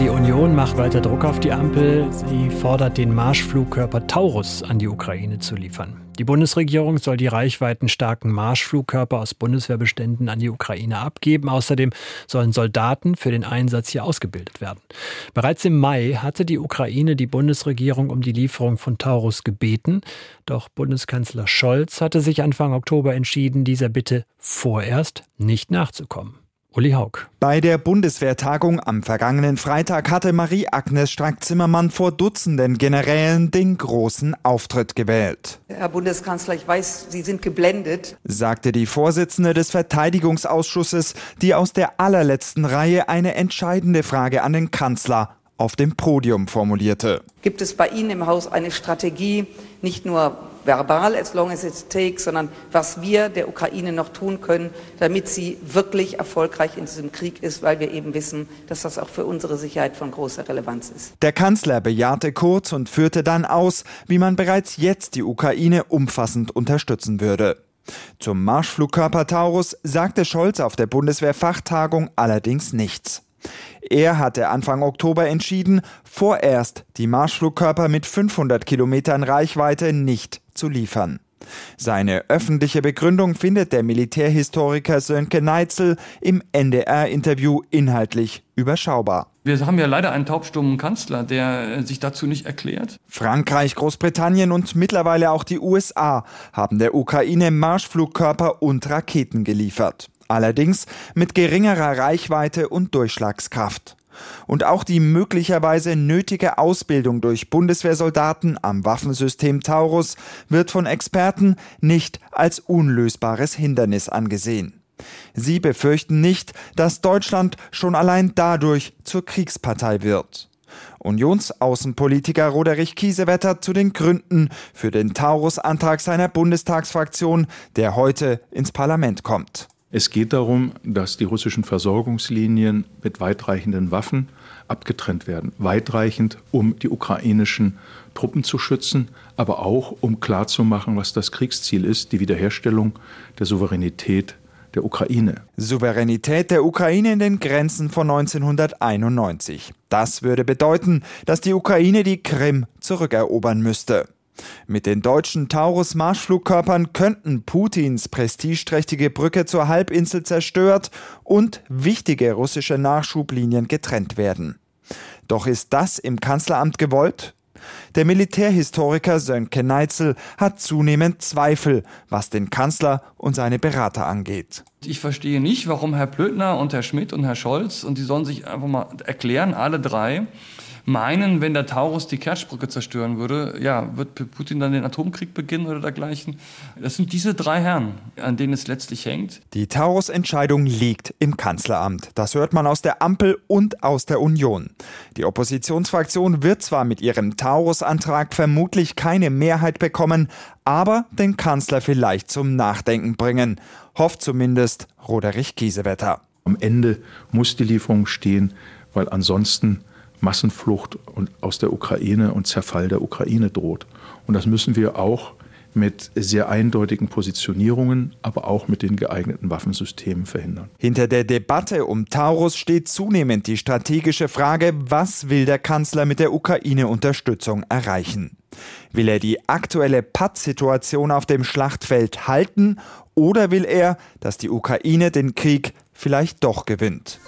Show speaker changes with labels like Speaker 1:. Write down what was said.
Speaker 1: Die Union macht weiter Druck auf die Ampel. Sie fordert, den Marschflugkörper Taurus an die Ukraine zu liefern. Die Bundesregierung soll die reichweitenstarken Marschflugkörper aus Bundeswehrbeständen an die Ukraine abgeben. Außerdem sollen Soldaten für den Einsatz hier ausgebildet werden. Bereits im Mai hatte die Ukraine die Bundesregierung um die Lieferung von Taurus gebeten. Doch Bundeskanzler Scholz hatte sich Anfang Oktober entschieden, dieser Bitte vorerst nicht nachzukommen. Uli Haug.
Speaker 2: Bei der Bundeswehrtagung am vergangenen Freitag hatte Marie-Agnes Strack-Zimmermann vor Dutzenden Generälen den großen Auftritt gewählt.
Speaker 3: Herr Bundeskanzler, ich weiß, Sie sind geblendet,
Speaker 2: sagte die Vorsitzende des Verteidigungsausschusses, die aus der allerletzten Reihe eine entscheidende Frage an den Kanzler auf dem Podium formulierte.
Speaker 3: Gibt es bei Ihnen im Haus eine Strategie, nicht nur verbal, as long as it takes, sondern was wir der Ukraine noch tun können, damit sie wirklich erfolgreich in diesem Krieg ist, weil wir eben wissen, dass das auch für unsere Sicherheit von großer Relevanz ist.
Speaker 2: Der Kanzler bejahte kurz und führte dann aus, wie man bereits jetzt die Ukraine umfassend unterstützen würde. Zum Marschflugkörper Taurus sagte Scholz auf der Bundeswehrfachtagung allerdings nichts. Er hatte Anfang Oktober entschieden, vorerst die Marschflugkörper mit 500 Kilometern Reichweite nicht zu liefern. Seine öffentliche Begründung findet der Militärhistoriker Sönke Neitzel im NDR-Interview inhaltlich überschaubar.
Speaker 4: Wir haben ja leider einen taubstummen Kanzler, der sich dazu nicht erklärt.
Speaker 2: Frankreich, Großbritannien und mittlerweile auch die USA haben der Ukraine Marschflugkörper und Raketen geliefert allerdings mit geringerer Reichweite und Durchschlagskraft. Und auch die möglicherweise nötige Ausbildung durch Bundeswehrsoldaten am Waffensystem Taurus wird von Experten nicht als unlösbares Hindernis angesehen. Sie befürchten nicht, dass Deutschland schon allein dadurch zur Kriegspartei wird. Unionsaußenpolitiker Roderich Kiesewetter zu den Gründen für den Taurus-Antrag seiner Bundestagsfraktion, der heute ins Parlament kommt.
Speaker 5: Es geht darum, dass die russischen Versorgungslinien mit weitreichenden Waffen abgetrennt werden. Weitreichend, um die ukrainischen Truppen zu schützen, aber auch um klarzumachen, was das Kriegsziel ist, die Wiederherstellung der Souveränität der Ukraine.
Speaker 2: Souveränität der Ukraine in den Grenzen von 1991. Das würde bedeuten, dass die Ukraine die Krim zurückerobern müsste. Mit den deutschen Taurus-Marschflugkörpern könnten Putins prestigeträchtige Brücke zur Halbinsel zerstört und wichtige russische Nachschublinien getrennt werden. Doch ist das im Kanzleramt gewollt? Der Militärhistoriker Sönke Neitzel hat zunehmend Zweifel, was den Kanzler und seine Berater angeht.
Speaker 4: Ich verstehe nicht, warum Herr Plötner und Herr Schmidt und Herr Scholz, und die sollen sich einfach mal erklären, alle drei, meinen, wenn der Taurus die Kertschbrücke zerstören würde, ja, wird Putin dann den Atomkrieg beginnen oder dergleichen? Das sind diese drei Herren, an denen es letztlich hängt.
Speaker 2: Die Taurus-Entscheidung liegt im Kanzleramt. Das hört man aus der Ampel und aus der Union. Die Oppositionsfraktion wird zwar mit ihrem Taurus-Antrag vermutlich keine Mehrheit bekommen, aber den Kanzler vielleicht zum Nachdenken bringen. Hofft zumindest Roderich Kiesewetter.
Speaker 5: Am Ende muss die Lieferung stehen, weil ansonsten Massenflucht aus der Ukraine und Zerfall der Ukraine droht. Und das müssen wir auch mit sehr eindeutigen Positionierungen, aber auch mit den geeigneten Waffensystemen verhindern.
Speaker 2: Hinter der Debatte um Taurus steht zunehmend die strategische Frage, was will der Kanzler mit der Ukraine-Unterstützung erreichen? Will er die aktuelle Pattsituation auf dem Schlachtfeld halten oder will er, dass die Ukraine den Krieg vielleicht doch gewinnt?